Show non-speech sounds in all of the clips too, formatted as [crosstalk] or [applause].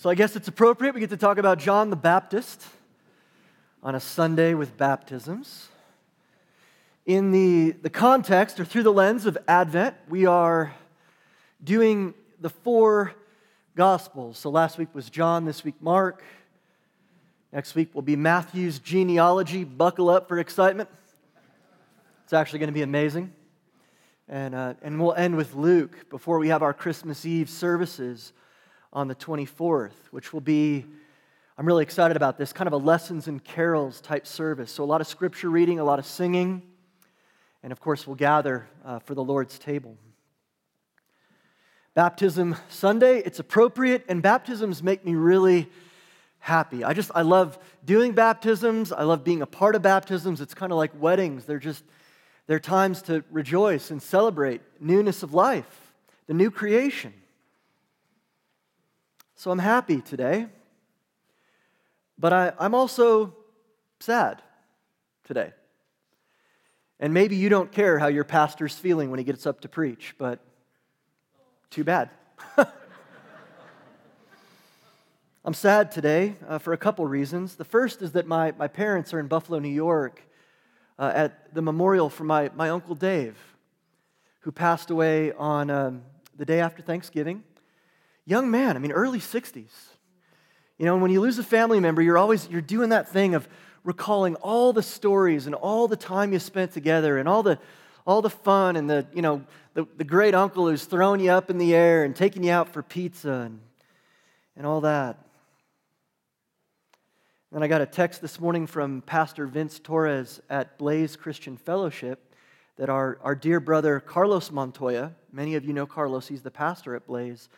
So I guess it's appropriate we get to talk about John the Baptist on a Sunday with baptisms. In the, the context or through the lens of Advent, we are doing the four Gospels. So last week was John, this week Mark. Next week will be Matthew's genealogy. Buckle up for excitement. It's actually going to be amazing. And, uh, and we'll end with Luke before we have our Christmas Eve services on the 24th, which will be, I'm really excited about this, kind of a lessons and carols type service. So, a lot of scripture reading, a lot of singing, and of course, we'll gather uh, for the Lord's table. Baptism Sunday, it's appropriate, and baptisms make me really happy. I just, I love doing baptisms. I love being a part of baptisms. It's kind of like weddings. They're just, they're times to rejoice and celebrate newness of life, the new creation. So I'm happy today. But I, I'm also sad today. And maybe you don't care how your pastor's feeling when he gets up to preach, but too bad. [laughs] I'm sad today uh, for a couple reasons. The first is that my, my parents are in Buffalo, New York, uh, at the memorial for my, my Uncle Dave, who passed away on um, the day after Thanksgiving young man, I mean, early 60s. You know, when you lose a family member, you're always you're doing that thing of recalling all the stories and all the time you spent together and all the all the fun and the, you know, the, the great uncle who's throwing you up in the air and taking you out for pizza and, and all that. And I got a text this morning from Pastor Vince Torres at Blaze Christian Fellowship that our, our dear brother Carlos Montoya, many of you know Carlos, he's the pastor at Blaze,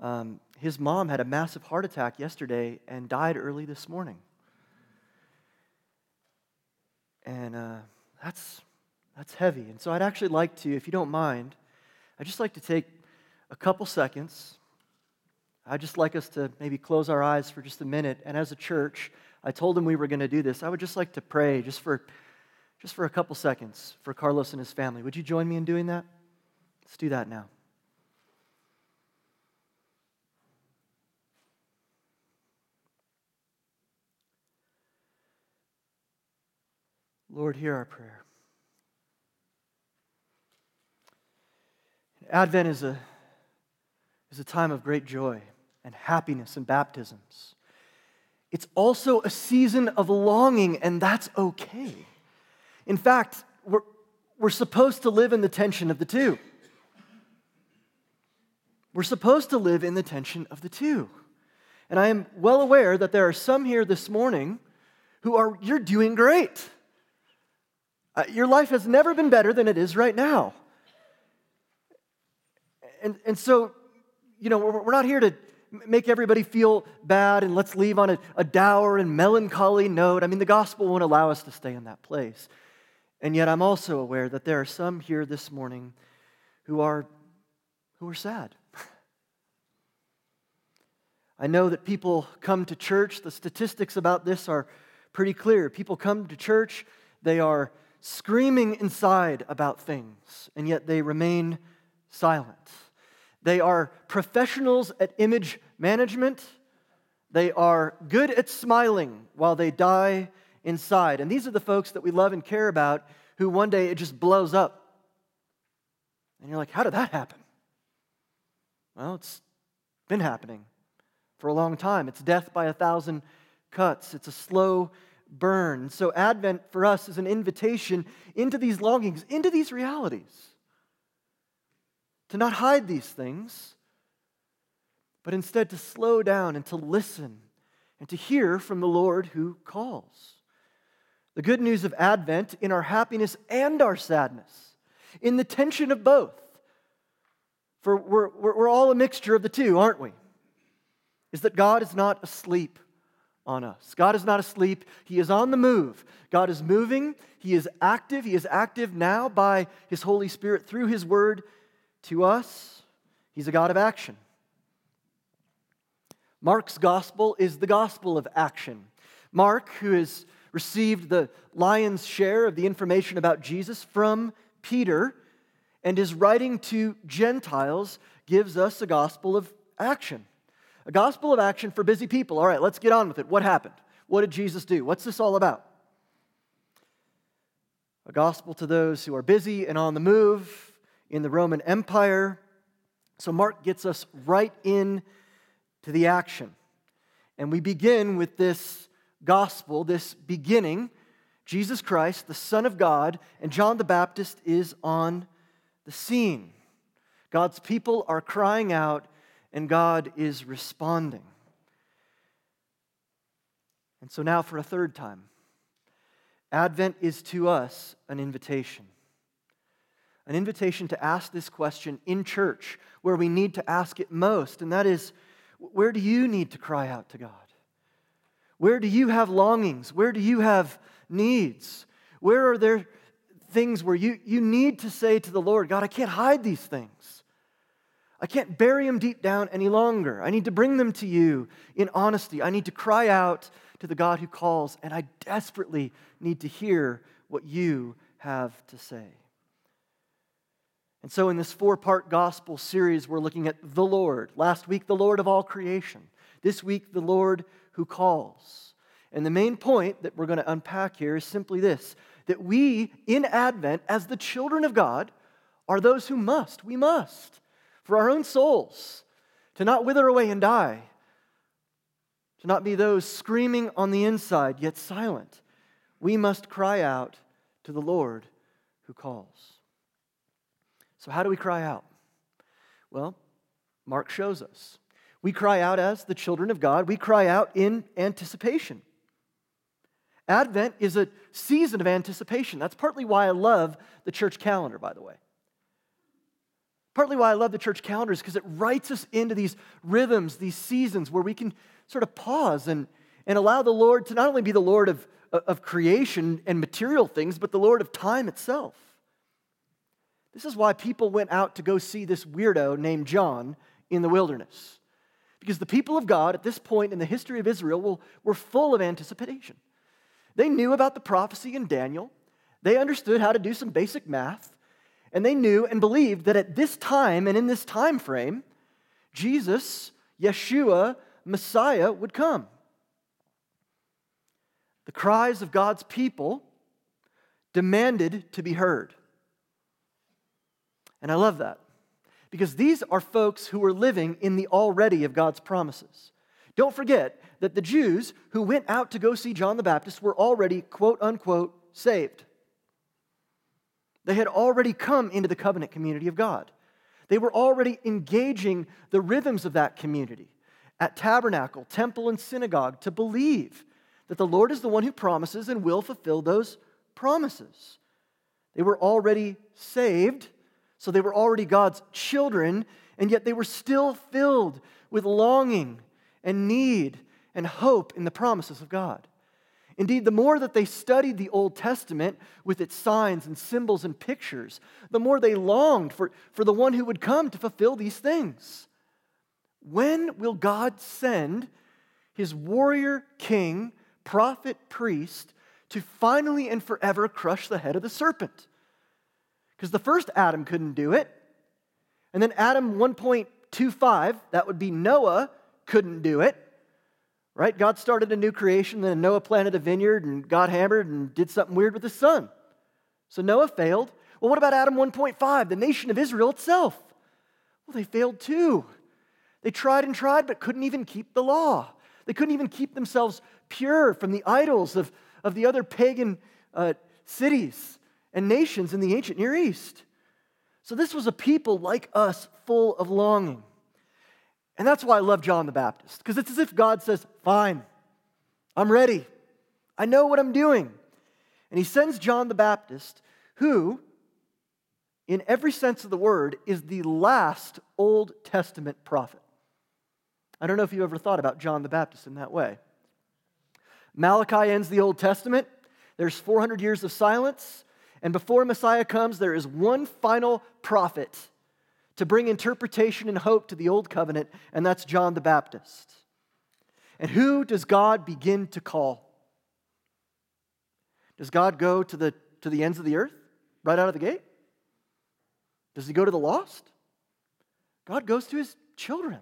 um, his mom had a massive heart attack yesterday and died early this morning. And uh, that's, that's heavy. And so I'd actually like to, if you don't mind, I'd just like to take a couple seconds. I'd just like us to maybe close our eyes for just a minute. And as a church, I told him we were going to do this. I would just like to pray just for, just for a couple seconds for Carlos and his family. Would you join me in doing that? Let's do that now. Lord, hear our prayer. Advent is a, is a time of great joy and happiness and baptisms. It's also a season of longing, and that's okay. In fact, we're, we're supposed to live in the tension of the two. We're supposed to live in the tension of the two. And I am well aware that there are some here this morning who are, you're doing great. Uh, your life has never been better than it is right now. And, and so, you know, we're, not here to make everybody feel bad and let's leave on a, a dour and melancholy note. I mean, the gospel won't allow us to stay in that place. And yet, I'm also aware that there are some here this morning who are, who are sad. [laughs] I know that people come to church. The statistics about this are pretty clear. People come to church, they are screaming inside about things, and yet they remain silent. They are professionals at image management. They are good at smiling while they die inside. And these are the folks that we love and care about who one day it just blows up. And you're like, how did that happen? Well, it's been happening for a long time. It's death by a thousand cuts, it's a slow burn. So, Advent for us is an invitation into these longings, into these realities. To not hide these things, but instead to slow down and to listen and to hear from the Lord who calls. The good news of Advent in our happiness and our sadness, in the tension of both. For we're, we're, we're all a mixture of the two, aren't we? Is that God is not asleep on us. God is not asleep, He is on the move. God is moving, He is active. He is active now by His Holy Spirit through His Word to us. He's a God of action. Mark's gospel is the gospel of action. Mark, who has received the lion's share of the information about Jesus from Peter and is writing to Gentiles, gives us a gospel of action. A gospel of action for busy people. All right, let's get on with it. What happened? What did Jesus do? What's this all about? A gospel to those who are busy and on the move in the Roman Empire. So Mark gets us right in to the action. And we begin with this gospel, this beginning. Jesus Christ, the Son of God, and John the Baptist is on the scene. God's people are crying out, and God is responding. And so now, for a third time, Advent is to us an invitation. An invitation to ask this question in church where we need to ask it most, and that is where do you need to cry out to God? Where do you have longings? Where do you have needs? Where are there things where you, you need to say to the Lord, God, I can't hide these things. I can't bury them deep down any longer. I need to bring them to you in honesty. I need to cry out to the God who calls, and I desperately need to hear what you have to say. And so, in this four part gospel series, we're looking at the Lord. Last week, the Lord of all creation. This week, the Lord who calls. And the main point that we're going to unpack here is simply this that we, in Advent, as the children of God, are those who must, we must, for our own souls, to not wither away and die, to not be those screaming on the inside yet silent. We must cry out to the Lord who calls. So, how do we cry out? Well, Mark shows us. We cry out as the children of God, we cry out in anticipation. Advent is a season of anticipation. That's partly why I love the church calendar, by the way. Partly why I love the church calendar is because it writes us into these rhythms, these seasons where we can sort of pause and, and allow the Lord to not only be the Lord of, of creation and material things, but the Lord of time itself. This is why people went out to go see this weirdo named John in the wilderness. Because the people of God at this point in the history of Israel were full of anticipation. They knew about the prophecy in Daniel, they understood how to do some basic math, and they knew and believed that at this time and in this time frame, Jesus, Yeshua, Messiah would come. The cries of God's people demanded to be heard. And I love that because these are folks who were living in the already of God's promises. Don't forget that the Jews who went out to go see John the Baptist were already, quote unquote, saved. They had already come into the covenant community of God. They were already engaging the rhythms of that community at tabernacle, temple, and synagogue to believe that the Lord is the one who promises and will fulfill those promises. They were already saved so they were already God's children, and yet they were still filled with longing and need and hope in the promises of God. Indeed, the more that they studied the Old Testament with its signs and symbols and pictures, the more they longed for, for the one who would come to fulfill these things. When will God send his warrior king, prophet, priest to finally and forever crush the head of the serpent? because the first Adam couldn't do it. And then Adam 1.25, that would be Noah, couldn't do it. Right? God started a new creation, then Noah planted a vineyard, and God hammered and did something weird with his son. So Noah failed. Well, what about Adam 1.5, the nation of Israel itself? Well, they failed too. They tried and tried, but couldn't even keep the law. They couldn't even keep themselves pure from the idols of, of the other pagan uh, cities and nations in the ancient Near East. So this was a people like us, full of longing. And that's why I love John the Baptist, because it's as if God says, Fine, I'm ready. I know what I'm doing. And he sends John the Baptist, who, in every sense of the word, is the last Old Testament prophet. I don't know if you ever thought about John the Baptist in that way. Malachi ends the Old Testament. There's 400 years of silence. And before Messiah comes, there is one final prophet to bring interpretation and hope to the old covenant, and that's John the Baptist. And who does God begin to call? Does God go to the, to the ends of the earth right out of the gate? Does he go to the lost? God goes to his children.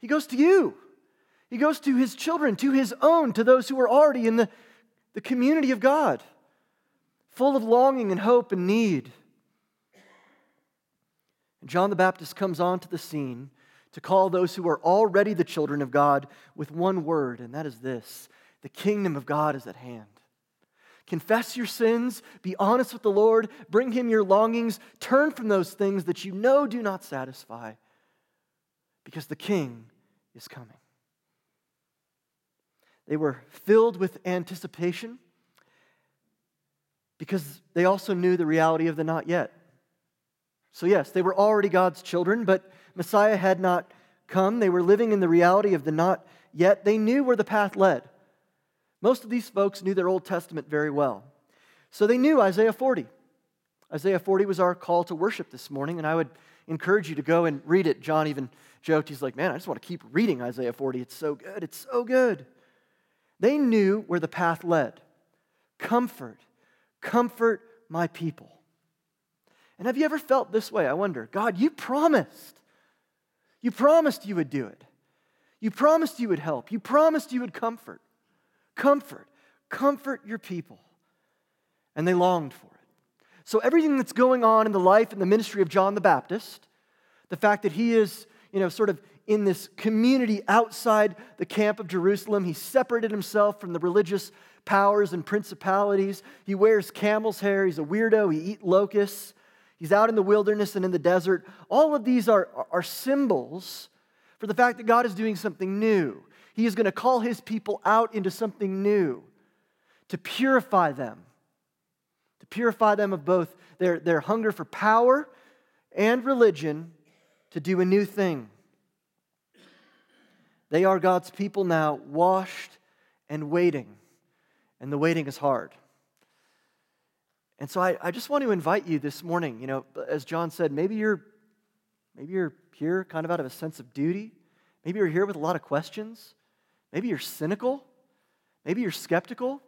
He goes to you. He goes to his children, to his own, to those who are already in the, the community of God, full of longing and hope and need. And John the Baptist comes onto the scene to call those who are already the children of God with one word, and that is this the kingdom of God is at hand. Confess your sins, be honest with the Lord, bring him your longings, turn from those things that you know do not satisfy, because the king is coming. They were filled with anticipation because they also knew the reality of the not yet. So, yes, they were already God's children, but Messiah had not come. They were living in the reality of the not yet. They knew where the path led. Most of these folks knew their Old Testament very well. So they knew Isaiah 40. Isaiah 40 was our call to worship this morning, and I would encourage you to go and read it. John even joked, he's like, Man, I just want to keep reading Isaiah 40. It's so good. It's so good. They knew where the path led. Comfort, comfort my people. And have you ever felt this way? I wonder, God, you promised. You promised you would do it. You promised you would help. You promised you would comfort. Comfort. Comfort your people. And they longed for it. So, everything that's going on in the life and the ministry of John the Baptist, the fact that he is, you know, sort of in this community outside the camp of Jerusalem. He separated himself from the religious powers and principalities. He wears camel's hair. He's a weirdo. He eats locusts. He's out in the wilderness and in the desert. All of these are, are symbols for the fact that God is doing something new. He is going to call his people out into something new to purify them, to purify them of both their, their hunger for power and religion to do a new thing. They are God's people now, washed and waiting. And the waiting is hard. And so I, I just want to invite you this morning, you know, as John said, maybe you're maybe you're here kind of out of a sense of duty. Maybe you're here with a lot of questions. Maybe you're cynical. Maybe you're skeptical.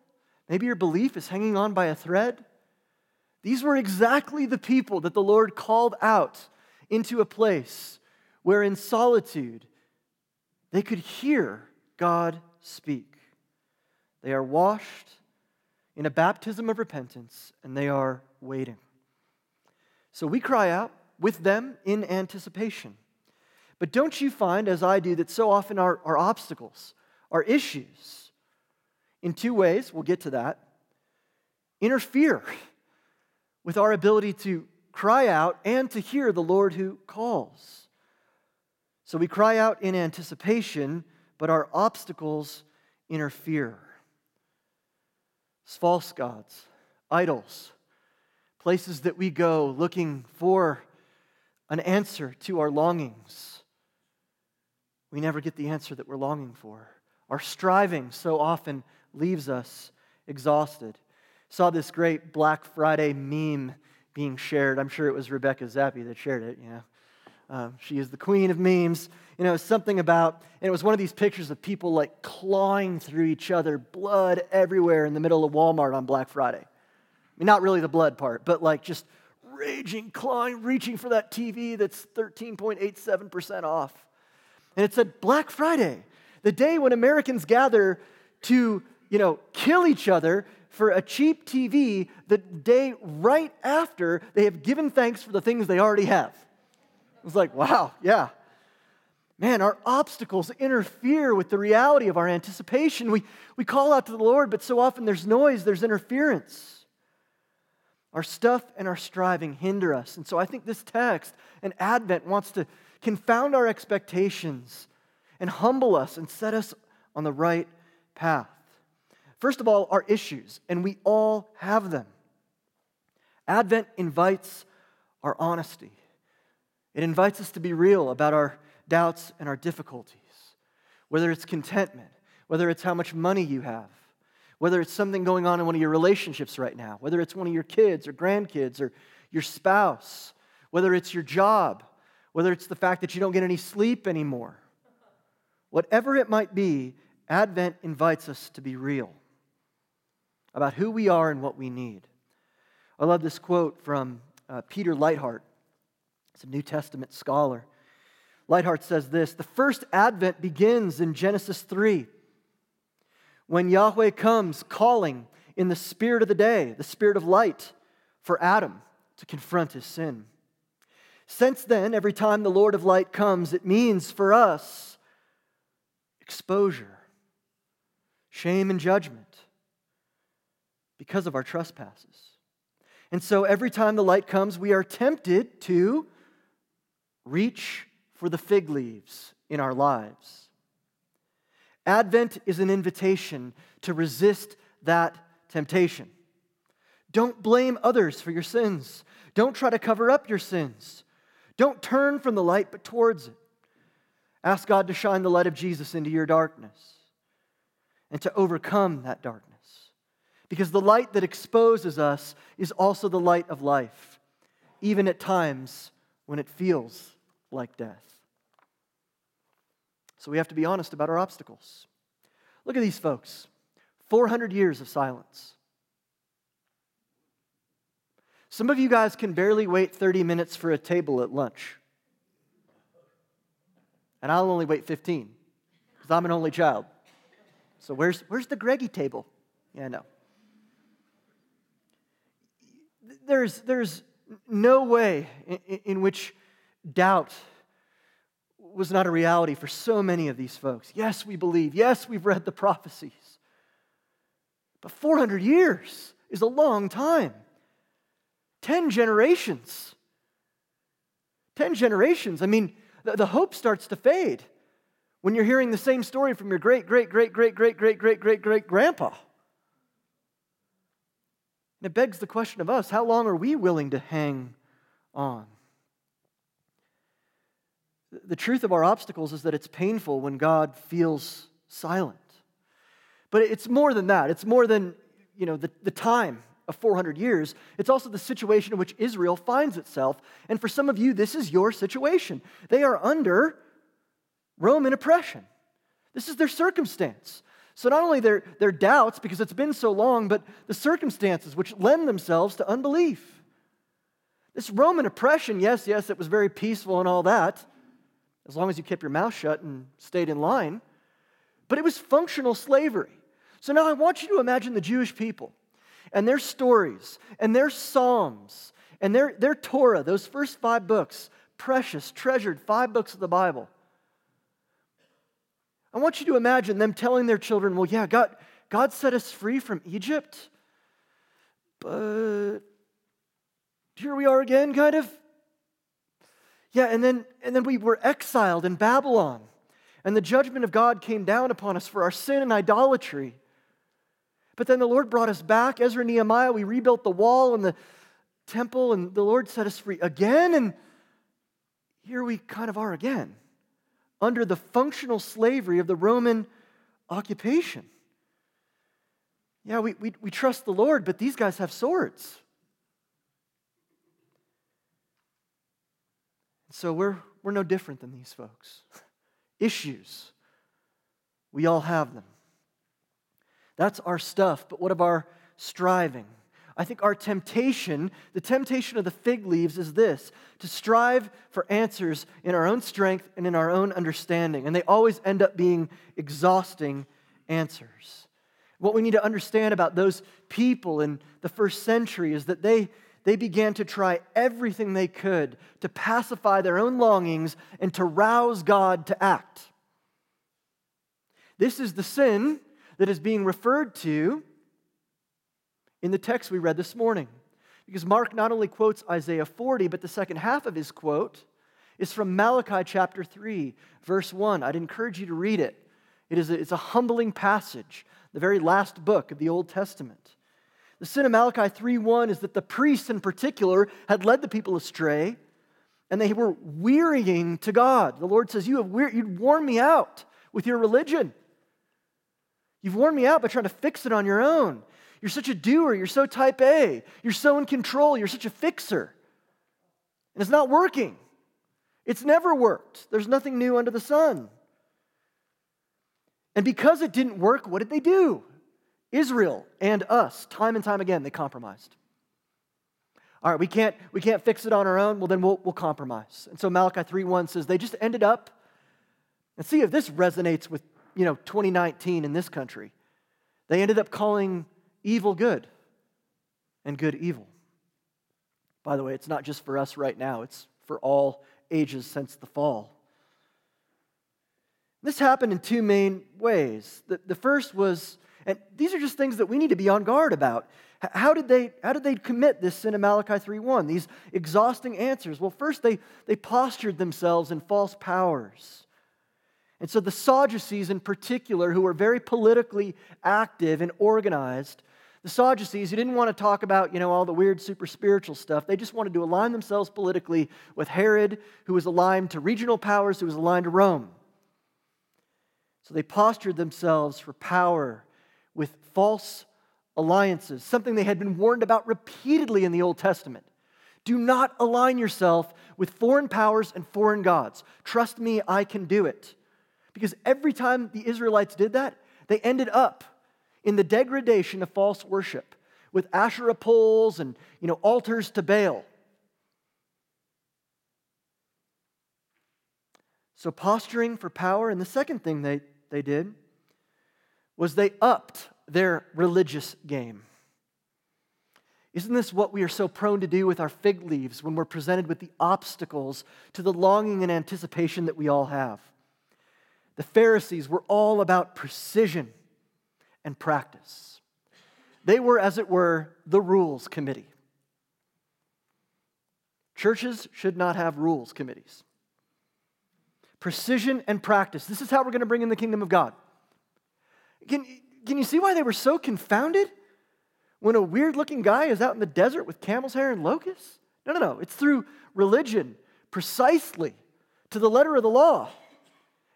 Maybe your belief is hanging on by a thread. These were exactly the people that the Lord called out into a place where, in solitude, they could hear God speak. They are washed in a baptism of repentance and they are waiting. So we cry out with them in anticipation. But don't you find, as I do, that so often our, our obstacles, our issues, in two ways, we'll get to that, interfere [laughs] with our ability to cry out and to hear the Lord who calls? So we cry out in anticipation, but our obstacles interfere. False gods, idols, places that we go looking for an answer to our longings. We never get the answer that we're longing for. Our striving so often leaves us exhausted. Saw this great Black Friday meme being shared. I'm sure it was Rebecca Zappi that shared it, you know. Um, she is the queen of memes. You know, something about, and it was one of these pictures of people like clawing through each other, blood everywhere in the middle of Walmart on Black Friday. I mean, not really the blood part, but like just raging, clawing, reaching for that TV that's 13.87% off. And it said Black Friday, the day when Americans gather to, you know, kill each other for a cheap TV the day right after they have given thanks for the things they already have. Was like, wow, yeah. Man, our obstacles interfere with the reality of our anticipation. We, we call out to the Lord, but so often there's noise, there's interference. Our stuff and our striving hinder us. And so I think this text and Advent wants to confound our expectations and humble us and set us on the right path. First of all, our issues, and we all have them. Advent invites our honesty. It invites us to be real about our doubts and our difficulties, whether it's contentment, whether it's how much money you have, whether it's something going on in one of your relationships right now, whether it's one of your kids or grandkids or your spouse, whether it's your job, whether it's the fact that you don't get any sleep anymore. Whatever it might be, Advent invites us to be real about who we are and what we need. I love this quote from uh, Peter Leithart. It's a New Testament scholar. Leithart says this The first advent begins in Genesis 3 when Yahweh comes calling in the spirit of the day, the spirit of light, for Adam to confront his sin. Since then, every time the Lord of light comes, it means for us exposure, shame, and judgment because of our trespasses. And so every time the light comes, we are tempted to reach for the fig leaves in our lives. Advent is an invitation to resist that temptation. Don't blame others for your sins. Don't try to cover up your sins. Don't turn from the light, but towards it. Ask God to shine the light of Jesus into your darkness and to overcome that darkness. Because the light that exposes us is also the light of life, even at times when it feels like death. So we have to be honest about our obstacles. Look at these folks 400 years of silence. Some of you guys can barely wait 30 minutes for a table at lunch. And I'll only wait 15 because I'm an only child. So where's, where's the Greggy table? Yeah, no. There's, there's no way in, in which doubt was not a reality for so many of these folks. Yes, we believe. Yes, we've read the prophecies. But 400 years is a long time. 10 generations. 10 generations. I mean, the, the hope starts to fade when you're hearing the same story from your great, great, great, great, great, great, great, great, great grandpa. And it begs the question of us how long are we willing to hang on? The truth of our obstacles is that it's painful when God feels silent. But it's more than that. It's more than, you know, the, the time of 400 years. It's also the situation in which Israel finds itself. And for some of you, this is your situation. They are under Roman oppression. This is their circumstance. So not only their, their doubts, because it's been so long, but the circumstances which lend themselves to unbelief. This Roman oppression, yes, yes, it was very peaceful and all that as long as you kept your mouth shut and stayed in line. But it was functional slavery. So now I want you to imagine the Jewish people and their stories and their Psalms and their, their Torah, those first five books, precious, treasured five books of the Bible. I want you to imagine them telling their children, well, yeah, God, God set us free from Egypt, but here we are again, kind of. Yeah, and then, and then we were exiled in Babylon, and the judgment of God came down upon us for our sin and idolatry. But then the Lord brought us back. Ezra and Nehemiah, we rebuilt the wall and the temple, and the Lord set us free again. And here we kind of are again, under the functional slavery of the Roman occupation. Yeah, we, we, we trust the Lord, but these guys have swords. So we're, we're no different than these folks. [laughs] Issues, we all have them. That's our stuff, but what of our striving? I think our temptation, the temptation of the fig leaves, is this to strive for answers in our own strength and in our own understanding. And they always end up being exhausting answers. What we need to understand about those people in the first century is that they, they began to try everything they could to pacify their own longings and to rouse God to act. This is the sin that is being referred to in the text we read this morning. Because Mark not only quotes Isaiah 40, but the second half of his quote is from Malachi chapter 3, verse 1. I'd encourage you to read it. It is a, it's a humbling passage, the very last book of the Old Testament. The sin of Malachi 3:1 is that the priests in particular had led the people astray and they were wearying to God. The Lord says, You have weir- you'd worn me out with your religion. You've worn me out by trying to fix it on your own. You're such a doer. You're so type A. You're so in control. You're such a fixer. And it's not working. It's never worked. There's nothing new under the sun. And because it didn't work, what did they do? Israel and us, time and time again, they compromised. All right, we can't, we can't fix it on our own. Well, then we'll, we'll compromise. And so Malachi 3.1 says they just ended up, and see if this resonates with, you know, 2019 in this country. They ended up calling evil good and good evil. By the way, it's not just for us right now, it's for all ages since the fall. This happened in two main ways. The, the first was, and these are just things that we need to be on guard about. How did they, how did they commit this sin in Malachi 3.1? These exhausting answers. Well, first they, they postured themselves in false powers. And so the Sadducees in particular, who were very politically active and organized, the Sadducees, who didn't want to talk about, you know, all the weird super spiritual stuff, they just wanted to align themselves politically with Herod, who was aligned to regional powers, who was aligned to Rome. So they postured themselves for power false alliances, something they had been warned about repeatedly in the Old Testament. Do not align yourself with foreign powers and foreign gods. Trust me, I can do it. Because every time the Israelites did that, they ended up in the degradation of false worship with Asherah poles and you know, altars to Baal. So, posturing for power. And the second thing they, they did was they upped their religious game. Isn't this what we are so prone to do with our fig leaves when we're presented with the obstacles to the longing and anticipation that we all have? The Pharisees were all about precision and practice. They were, as it were, the rules committee. Churches should not have rules committees. Precision and practice. This is how we're going to bring in the kingdom of God. Can, can you see why they were so confounded when a weird looking guy is out in the desert with camel's hair and locusts? No, no, no. It's through religion, precisely to the letter of the law,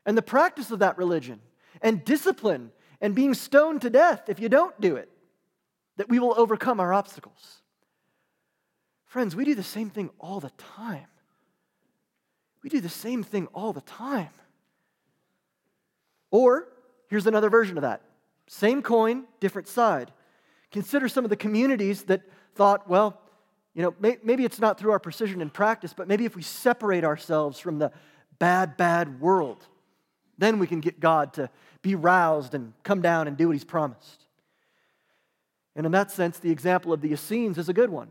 and the practice of that religion, and discipline and being stoned to death if you don't do it, that we will overcome our obstacles. Friends, we do the same thing all the time. We do the same thing all the time. Or, here's another version of that same coin, different side. Consider some of the communities that thought, well, you know, maybe it's not through our precision and practice, but maybe if we separate ourselves from the bad, bad world, then we can get God to be roused and come down and do what he's promised. And in that sense, the example of the Essenes is a good one.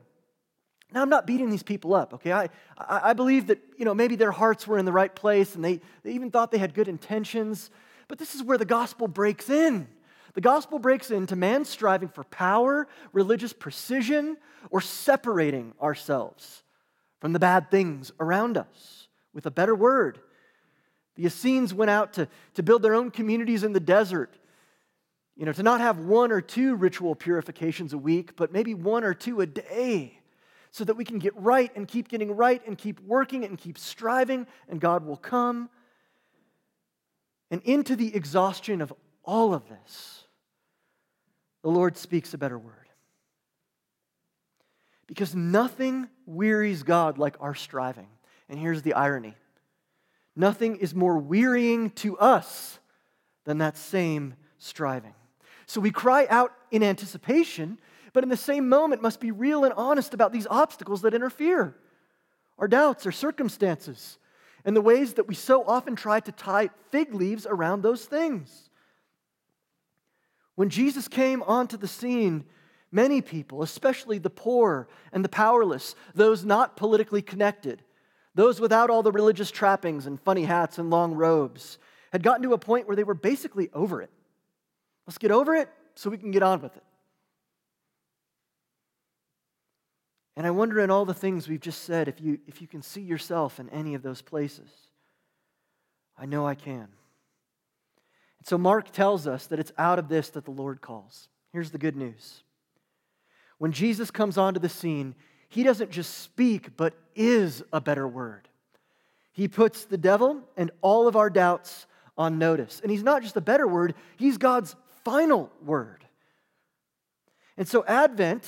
Now, I'm not beating these people up, okay? I, I, believe that, you know, maybe their hearts were in the right place and they, they even thought they had good intentions, but this is where the gospel breaks in. The gospel breaks into man striving for power, religious precision, or separating ourselves from the bad things around us with a better word the Essenes went out to, to build their own communities in the desert. You know, to not have one or two ritual purifications a week, but maybe one or two a day, so that we can get right and keep getting right and keep working and keep striving, and God will come. And into the exhaustion of all of this, the Lord speaks a better word. Because nothing wearies God like our striving. And here's the irony Nothing is more wearying to us than that same striving. So we cry out in anticipation, but in the same moment must be real and honest about these obstacles that interfere our doubts, our circumstances, and the ways that we so often try to tie fig leaves around those things. When Jesus came onto the scene, many people, especially the poor and the powerless, those not politically connected, those without all the religious trappings and funny hats and long robes had gotten to a point where they were basically over it. Let's get over it so we can get on with it. And I wonder in all the things we've just said if you, if you can see yourself in any of those places. I know I can. So Mark tells us that it's out of this that the Lord calls. Here's the good news. When Jesus comes onto the scene, he doesn't just speak, but is a better word. He puts the devil and all of our doubts on notice. And he's not just a better word, he's God's final word. And so Advent,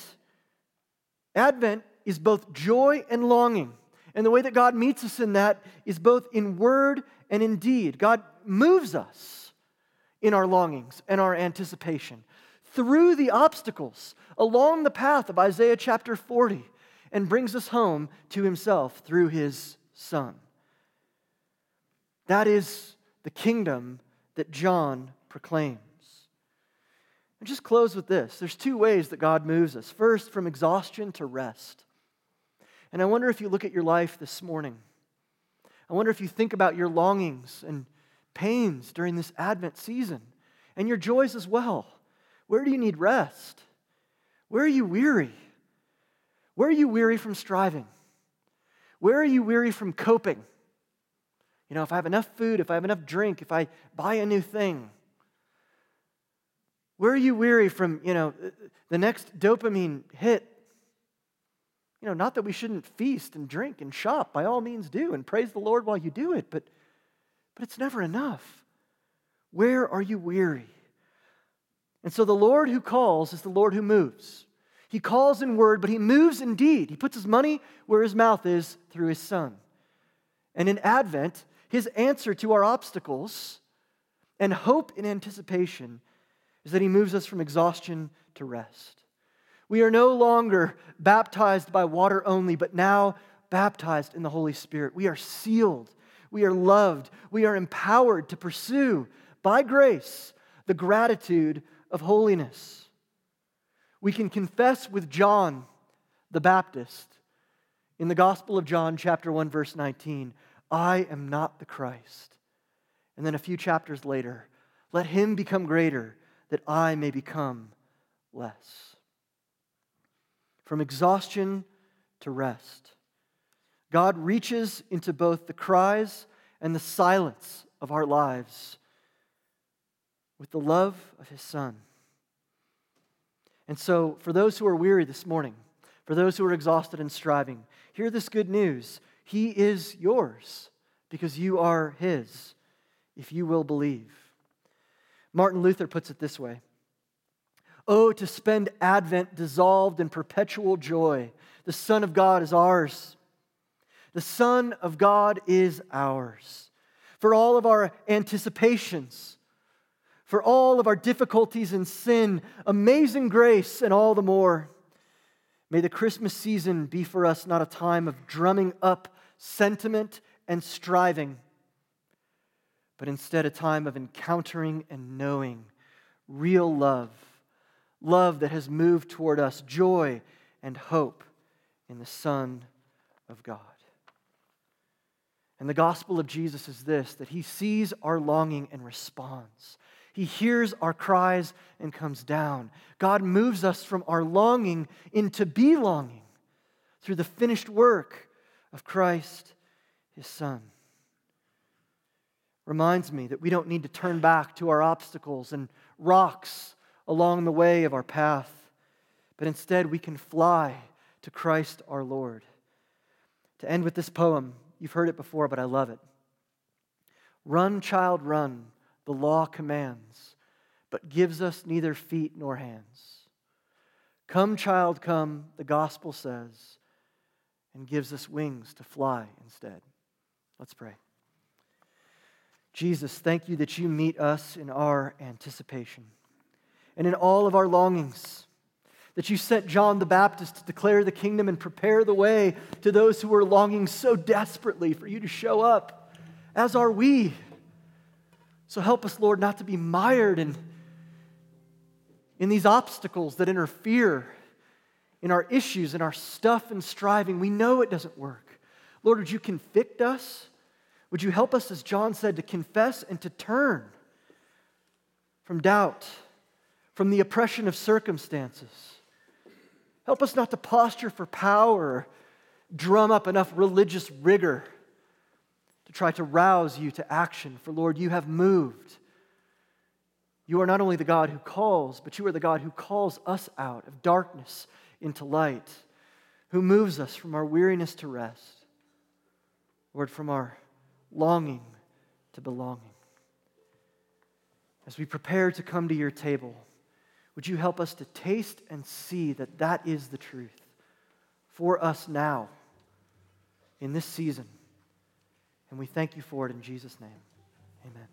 Advent is both joy and longing. And the way that God meets us in that is both in word and in deed. God moves us in our longings and our anticipation through the obstacles along the path of Isaiah chapter 40 and brings us home to himself through his Son. That is the kingdom that John proclaims. And just close with this there's two ways that God moves us. First, from exhaustion to rest. And I wonder if you look at your life this morning, I wonder if you think about your longings and pains during this Advent season and your joys as well. Where do you need rest? Where are you weary? Where are you weary from striving? Where are you weary from coping? You know, if I have enough food, if I have enough drink, if I buy a new thing, where are you weary from, you know, the next dopamine hit? You know, not that we shouldn't feast and drink and shop, by all means do, and praise the Lord while you do it, but, but it's never enough. Where are you weary? And so the Lord who calls is the Lord who moves. He calls in word, but he moves in deed. He puts his money where his mouth is through his son. And in Advent, his answer to our obstacles and hope in anticipation is that he moves us from exhaustion to rest. We are no longer baptized by water only, but now baptized in the Holy Spirit. We are sealed, we are loved, we are empowered to pursue by grace the gratitude of holiness. We can confess with John the Baptist in the Gospel of John, chapter 1, verse 19 I am not the Christ. And then a few chapters later, let him become greater that I may become less. From exhaustion to rest. God reaches into both the cries and the silence of our lives with the love of his Son. And so, for those who are weary this morning, for those who are exhausted and striving, hear this good news. He is yours because you are his, if you will believe. Martin Luther puts it this way Oh, to spend Advent dissolved in perpetual joy. The Son of God is ours. The Son of God is ours. For all of our anticipations, for all of our difficulties and sin, amazing grace, and all the more. May the Christmas season be for us not a time of drumming up sentiment and striving, but instead a time of encountering and knowing real love, love that has moved toward us, joy and hope in the Son of God. And the gospel of Jesus is this that he sees our longing and responds. He hears our cries and comes down. God moves us from our longing into belonging through the finished work of Christ, his Son. Reminds me that we don't need to turn back to our obstacles and rocks along the way of our path, but instead we can fly to Christ our Lord. To end with this poem, you've heard it before, but I love it. Run, child, run the law commands, but gives us neither feet nor hands. Come, child, come, the gospel says, and gives us wings to fly instead. Let's pray. Jesus, thank you that you meet us in our anticipation and in all of our longings. That you sent John the Baptist to declare the kingdom and prepare the way to those who are longing so desperately for you to show up, as are we. So help us, Lord, not to be mired in, in these obstacles that interfere in our issues and our stuff and striving. We know it doesn't work. Lord, would you convict us? Would you help us, as John said, to confess and to turn from doubt, from the oppression of circumstances? Help us not to posture for power, drum up enough religious rigor to try to rouse you to action. For Lord, you have moved. You are not only the God who calls, but you are the God who calls us out of darkness into light, who moves us from our weariness to rest, Lord, from our longing to belonging. As we prepare to come to your table, would you help us to taste and see that that is the truth for us now in this season? And we thank you for it in Jesus' name. Amen.